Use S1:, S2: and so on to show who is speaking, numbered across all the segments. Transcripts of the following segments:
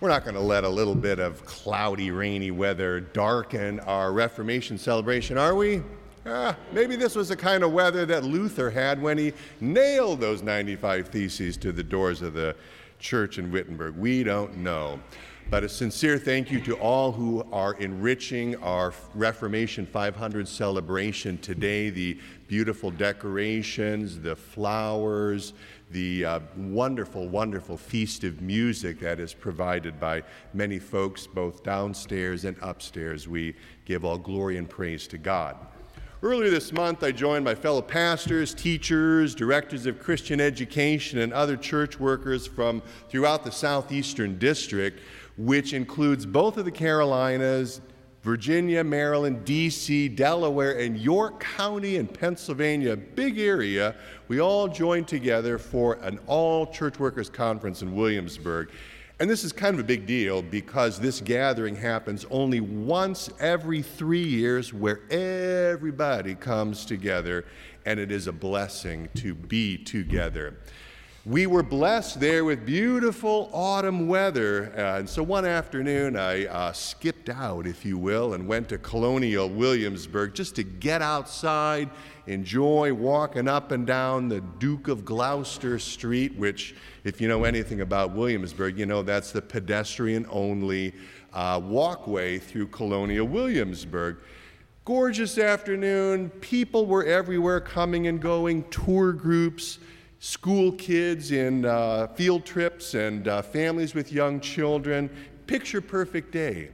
S1: We're not going to let a little bit of cloudy, rainy weather darken our Reformation celebration, are we? Ah, maybe this was the kind of weather that Luther had when he nailed those 95 Theses to the doors of the church in Wittenberg. We don't know. But a sincere thank you to all who are enriching our Reformation 500 celebration today. The beautiful decorations, the flowers, the uh, wonderful, wonderful feast of music that is provided by many folks, both downstairs and upstairs. We give all glory and praise to God. Earlier this month, I joined my fellow pastors, teachers, directors of Christian education, and other church workers from throughout the Southeastern District, which includes both of the Carolinas, Virginia, Maryland, D.C., Delaware, and York County in Pennsylvania, big area, we all joined together for an all church workers conference in Williamsburg. And this is kind of a big deal because this gathering happens only once every three years where everybody comes together, and it is a blessing to be together. We were blessed there with beautiful autumn weather. And so one afternoon, I uh, skipped out, if you will, and went to Colonial Williamsburg just to get outside, enjoy walking up and down the Duke of Gloucester Street, which, if you know anything about Williamsburg, you know that's the pedestrian only uh, walkway through Colonial Williamsburg. Gorgeous afternoon, people were everywhere coming and going, tour groups school kids in uh, field trips and uh, families with young children. Picture perfect day.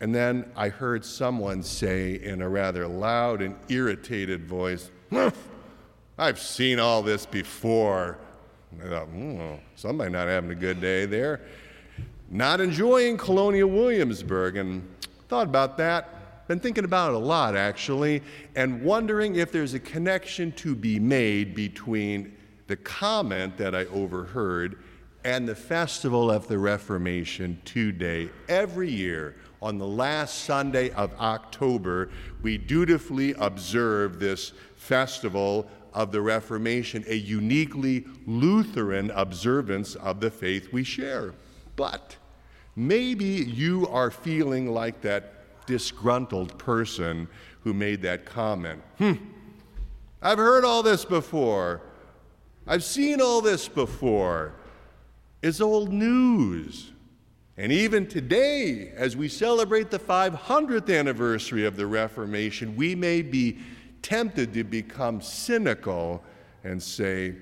S1: And then I heard someone say in a rather loud and irritated voice, I've seen all this before. And I thought, hmm, somebody not having a good day there. Not enjoying Colonial Williamsburg. And thought about that. Been thinking about it a lot, actually, and wondering if there's a connection to be made between the comment that I overheard and the festival of the Reformation today. Every year, on the last Sunday of October, we dutifully observe this festival of the Reformation, a uniquely Lutheran observance of the faith we share. But maybe you are feeling like that disgruntled person who made that comment. Hmm, I've heard all this before. I've seen all this before. It's old news. And even today, as we celebrate the 500th anniversary of the Reformation, we may be tempted to become cynical and say,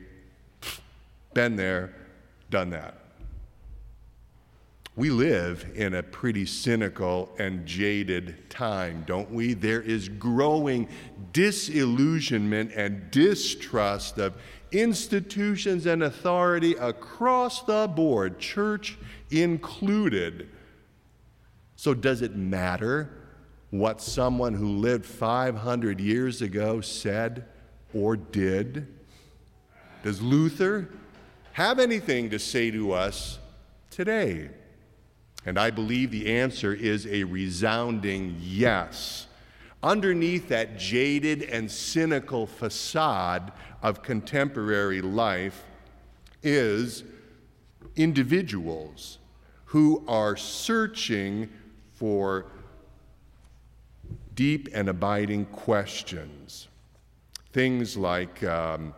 S1: been there, done that. We live in a pretty cynical and jaded time, don't we? There is growing disillusionment and distrust of institutions and authority across the board, church included. So, does it matter what someone who lived 500 years ago said or did? Does Luther have anything to say to us today? And I believe the answer is a resounding yes. Underneath that jaded and cynical facade of contemporary life is individuals who are searching for deep and abiding questions. Things like um,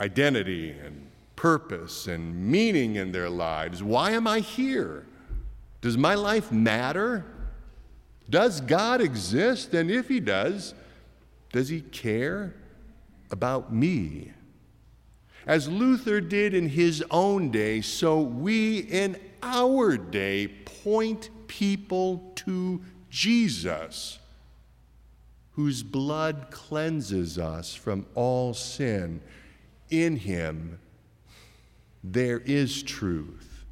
S1: identity and purpose and meaning in their lives. Why am I here? Does my life matter? Does God exist? And if He does, does He care? about me. As Luther did in his own day, so we in our day point people to Jesus, whose blood cleanses us from all sin. In him there is truth.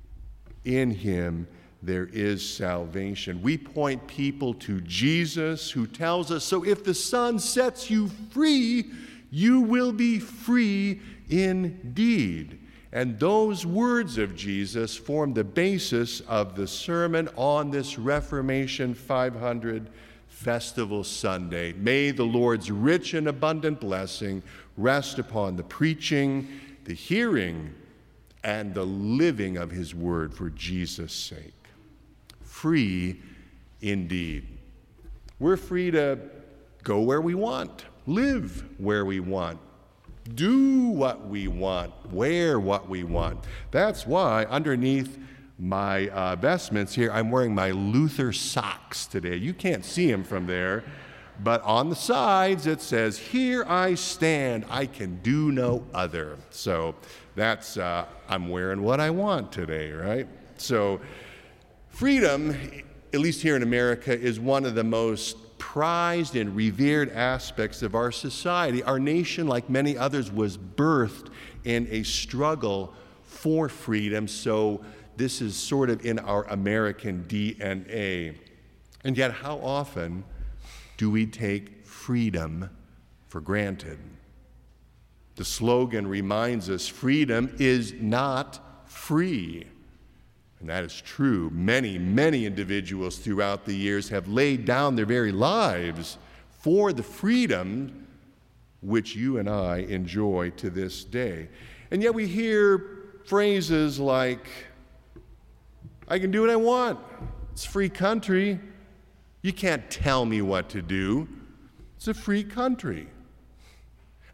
S1: In him there is salvation. We point people to Jesus who tells us so if the Son sets you free, you will be free indeed. And those words of Jesus form the basis of the sermon on this Reformation 500 Festival Sunday. May the Lord's rich and abundant blessing rest upon the preaching, the hearing, and the living of his word for Jesus' sake. Free indeed. We're free to go where we want, live where we want, do what we want, wear what we want. That's why underneath my uh, vestments here, I'm wearing my Luther socks today. You can't see them from there, but on the sides it says, Here I stand, I can do no other. So that's, uh, I'm wearing what I want today, right? So freedom, at least here in America, is one of the most prized and revered aspects of our society. Our nation, like many others, was birthed in a struggle for freedom. So this is sort of in our American DNA. And yet, how often do we take freedom for granted? The slogan reminds us freedom is not free. And that is true. Many, many individuals throughout the years have laid down their very lives for the freedom which you and I enjoy to this day. And yet we hear phrases like, I can do what I want. It's free country. You can't tell me what to do. It's a free country.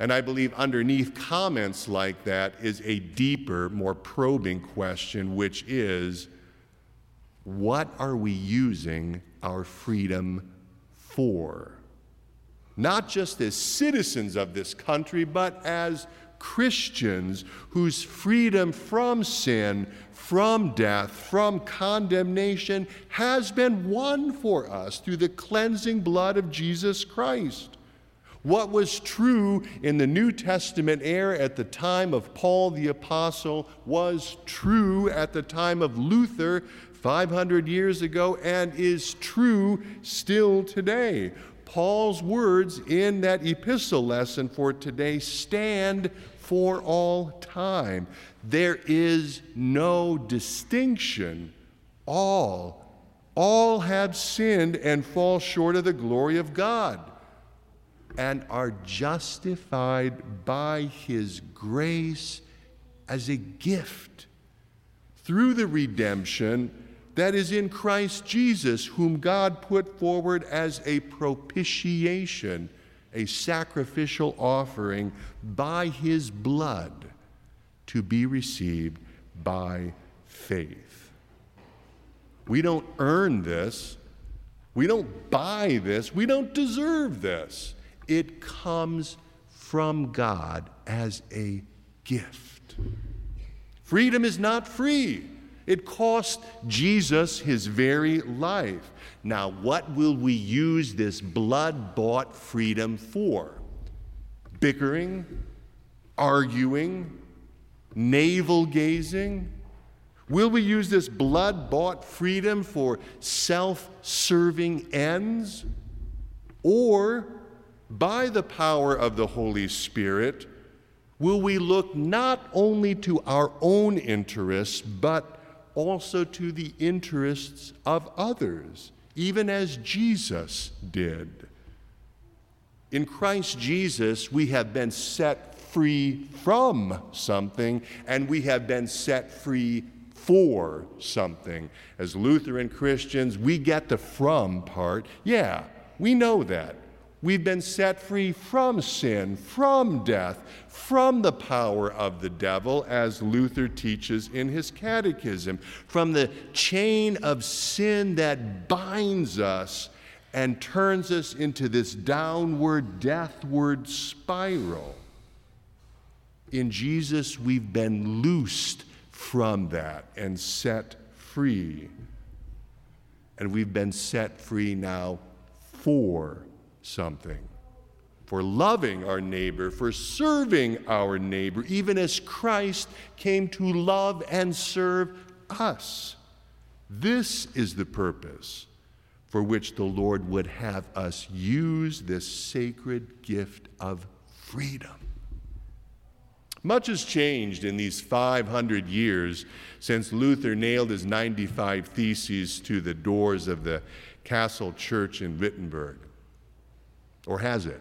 S1: And I believe underneath comments like that is a deeper, more probing question, which is what are we using our freedom for? Not just as citizens of this country, but as Christians whose freedom from sin, from death, from condemnation has been won for us through the cleansing blood of Jesus Christ. What was true in the New Testament era at the time of Paul the Apostle was true at the time of Luther 500 years ago and is true still today. Paul's words in that epistle lesson for today stand for all time. There is no distinction. All, all have sinned and fall short of the glory of God and are justified by his grace as a gift through the redemption that is in Christ Jesus, whom God put forward as a propitiation, a sacrificial offering by his blood to be received by faith. We don't earn this. We don't buy this. We don't deserve this it comes from God as a gift. Freedom is not free. It cost Jesus his very life. Now, what will we use this blood bought freedom for? Bickering, arguing, navel gazing? Will we use this blood bought freedom for self serving ends? Or by the power of the Holy Spirit, will we look not only to our own interests, but also to the interests of others, even as Jesus did. In Christ Jesus, we have been set free from something, and we have been set free for something. As Lutheran Christians, we get the from part. Yeah, we know that. We've been set free from sin, from death, from the power of the devil, as Luther teaches in his catechism, from the chain of sin that binds us and turns us into this downward, deathward spiral. In Jesus, we've been loosed from that and set free. And we've been set free now for something, for loving our neighbor, for serving our neighbor, even as Christ came to love and serve us. This is the purpose for which the Lord would have us use this sacred gift of freedom. Much has changed in these 500 years since Luther nailed his 95 Theses to the doors of the Castle Church in Wittenberg. Or has it?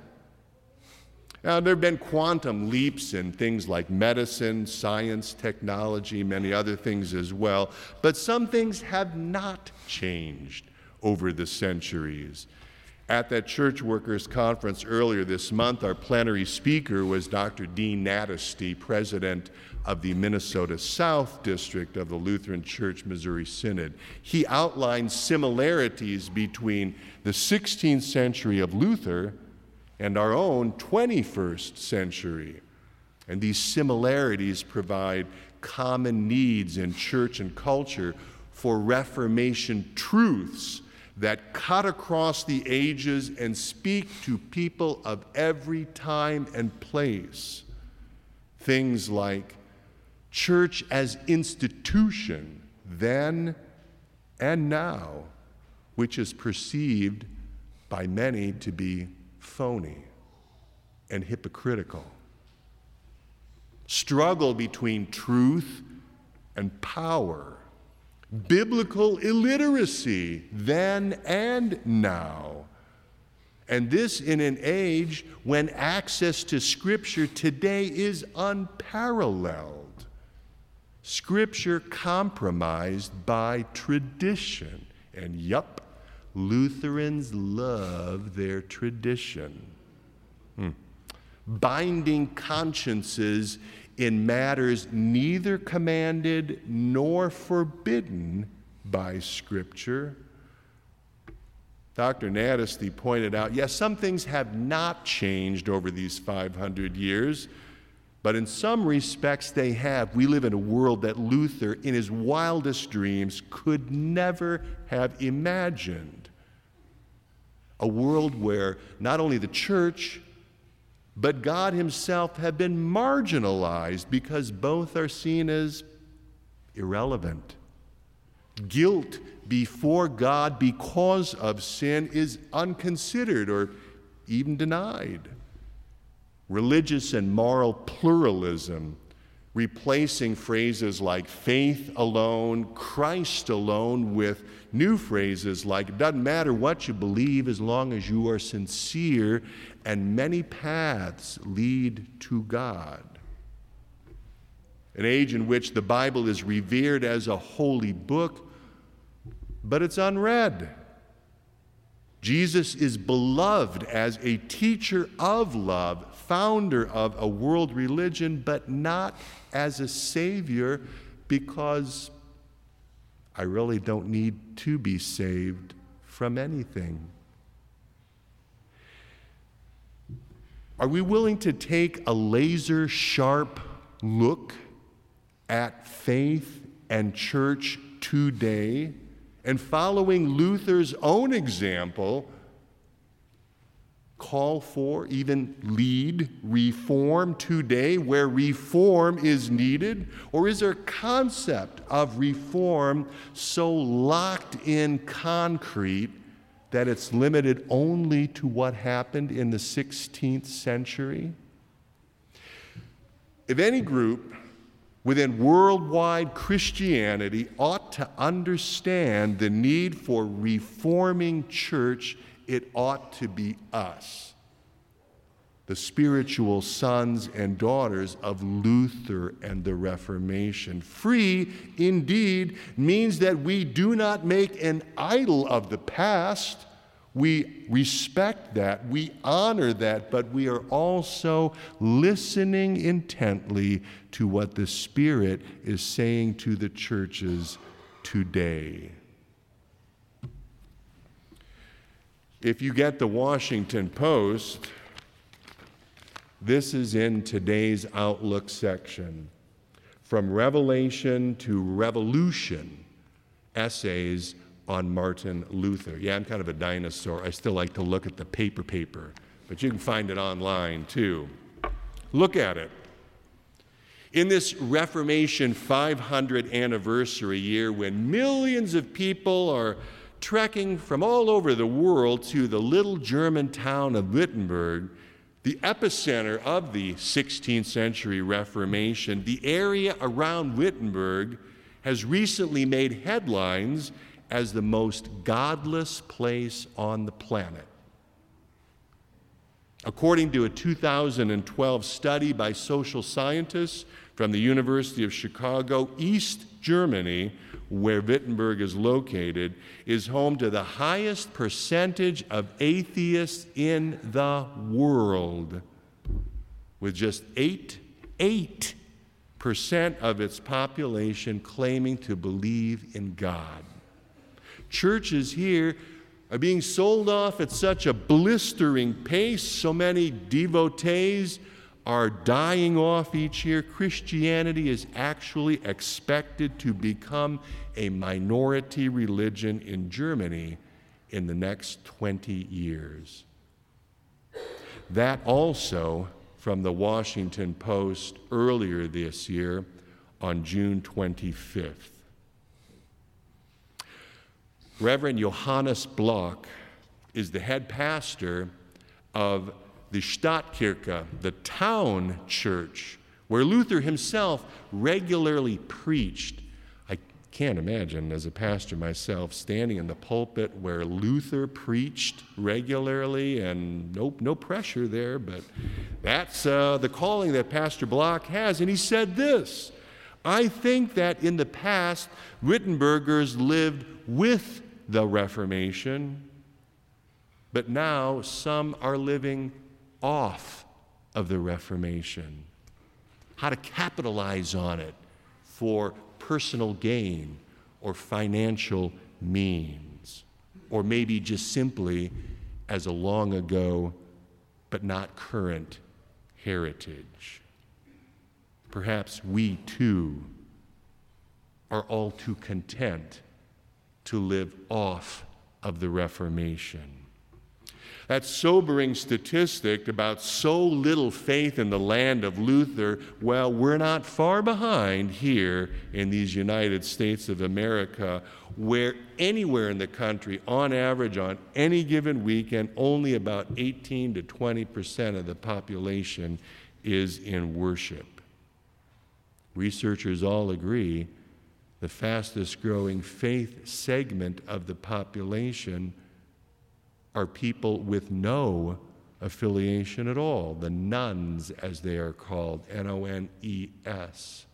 S1: Now, there have been quantum leaps in things like medicine, science, technology, many other things as well, but some things have not changed over the centuries. At that church workers conference earlier this month, our plenary speaker was Dr. Dean Nadasdy, president of the Minnesota South District of the Lutheran Church Missouri Synod. He outlined similarities between the 16th century of Luther and our own 21st century. And these similarities provide common needs in church and culture for Reformation truths that cut across the ages and speak to people of every time and place. Things like church as institution then and now, which is perceived by many to be phony and hypocritical. Struggle between truth and power. Biblical illiteracy then and now. And this in an age when access to Scripture today is unparalleled. Scripture compromised by tradition. And yup, Lutherans love their tradition. Hmm. Binding consciences in matters neither commanded nor forbidden by Scripture. Dr. Nadasdy pointed out yes, some things have not changed over these 500 years. But in some respects, they have. We live in a world that Luther, in his wildest dreams, could never have imagined. A world where not only the church, but God Himself have been marginalized because both are seen as irrelevant. Guilt before God because of sin is unconsidered or even denied religious and moral pluralism, replacing phrases like faith alone, Christ alone, with new phrases like it doesn't matter what you believe as long as you are sincere, and many paths lead to God. An age in which the Bible is revered as a holy book, but it's unread. Jesus is beloved as a teacher of love, founder of a world religion, but not as a savior because I really don't need to be saved from anything. Are we willing to take a laser sharp look at faith and church today? And following Luther's own example, call for, even lead reform today where reform is needed? Or is a concept of reform so locked in concrete that it's limited only to what happened in the 16th century? If any group within worldwide Christianity ought to understand the need for reforming church, it ought to be us, the spiritual sons and daughters of Luther and the Reformation. Free, indeed, means that we do not make an idol of the past we respect that, we honor that, but we are also listening intently to what the Spirit is saying to the churches today. If you get the Washington Post, this is in today's Outlook section. From Revelation to Revolution, essays on Martin Luther. Yeah, I'm kind of a dinosaur. I still like to look at the paper paper, but you can find it online too. Look at it. In this Reformation 500 anniversary year, when millions of people are trekking from all over the world to the little German town of Wittenberg, the epicenter of the 16th century Reformation, the area around Wittenberg has recently made headlines as the most godless place on the planet. According to a 2012 study by social scientists from the University of Chicago, East Germany, where Wittenberg is located, is home to the highest percentage of atheists in the world, with just 8, 8% of its population claiming to believe in God. Churches here are being sold off at such a blistering pace, so many devotees are dying off each year. Christianity is actually expected to become a minority religion in Germany in the next 20 years. That also from the Washington Post earlier this year on June 25th. Reverend Johannes Block is the head pastor of the Stadtkirche, the town church, where Luther himself regularly preached. I can't imagine, as a pastor myself, standing in the pulpit where Luther preached regularly, and no, no pressure there, but that's uh, the calling that Pastor Block has. And he said this I think that in the past, Wittenbergers lived with the Reformation, but now some are living off of the Reformation. How to capitalize on it for personal gain or financial means, or maybe just simply as a long ago but not current heritage. Perhaps we too are all too content to live off of the Reformation. That sobering statistic about so little faith in the land of Luther, well, we're not far behind here in these United States of America, where anywhere in the country, on average, on any given weekend, only about 18 to 20 percent of the population is in worship. Researchers all agree the fastest growing faith segment of the population are people with no affiliation at all, the nones, as they are called, N O N E S.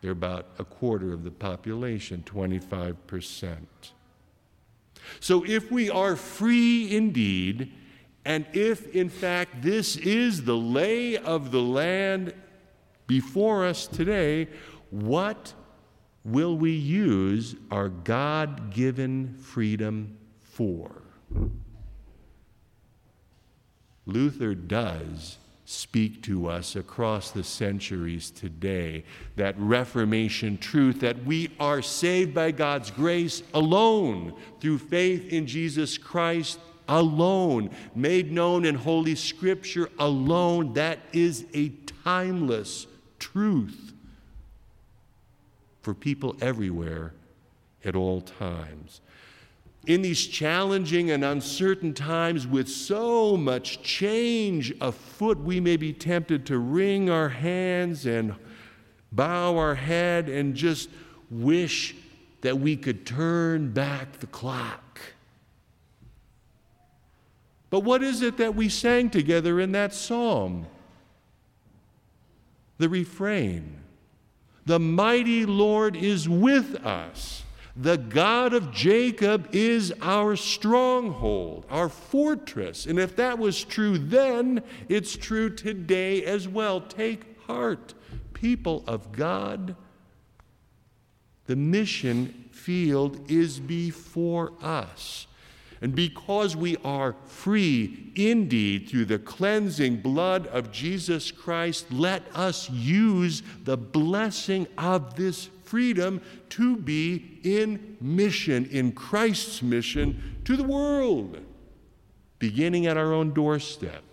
S1: They're about a quarter of the population, 25%. So if we are free indeed, and if in fact this is the lay of the land before us today, what will we use our God given freedom for? Luther does speak to us across the centuries today that Reformation truth that we are saved by God's grace alone through faith in Jesus Christ alone, made known in Holy Scripture alone. That is a timeless truth for people everywhere at all times. In these challenging and uncertain times, with so much change afoot, we may be tempted to wring our hands and bow our head and just wish that we could turn back the clock. But what is it that we sang together in that psalm? The refrain the mighty Lord is with us. The God of Jacob is our stronghold, our fortress. And if that was true then, it's true today as well. Take heart, people of God. The mission field is before us. And because we are free indeed through the cleansing blood of Jesus Christ, let us use the blessing of this freedom to be in mission, in Christ's mission to the world, beginning at our own doorstep.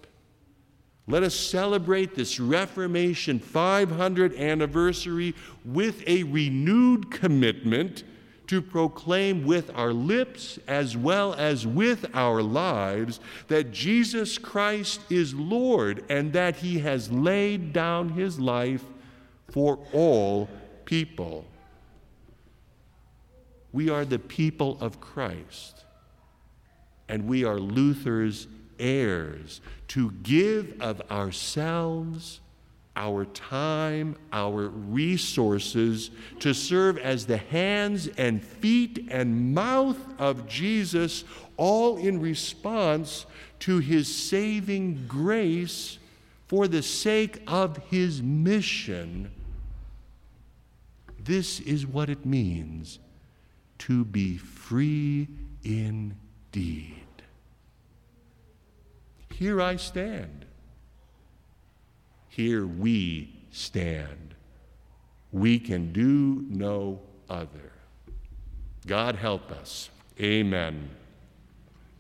S1: Let us celebrate this Reformation 500 anniversary with a renewed commitment to proclaim with our lips as well as with our lives that Jesus Christ is Lord and that he has laid down his life for all people. We are the people of Christ, and we are Luther's heirs to give of ourselves, our time, our resources to serve as the hands and feet and mouth of Jesus, all in response to his saving grace for the sake of his mission. This is what it means to be free indeed. Here I stand. Here we stand. We can do no other. God help us. Amen.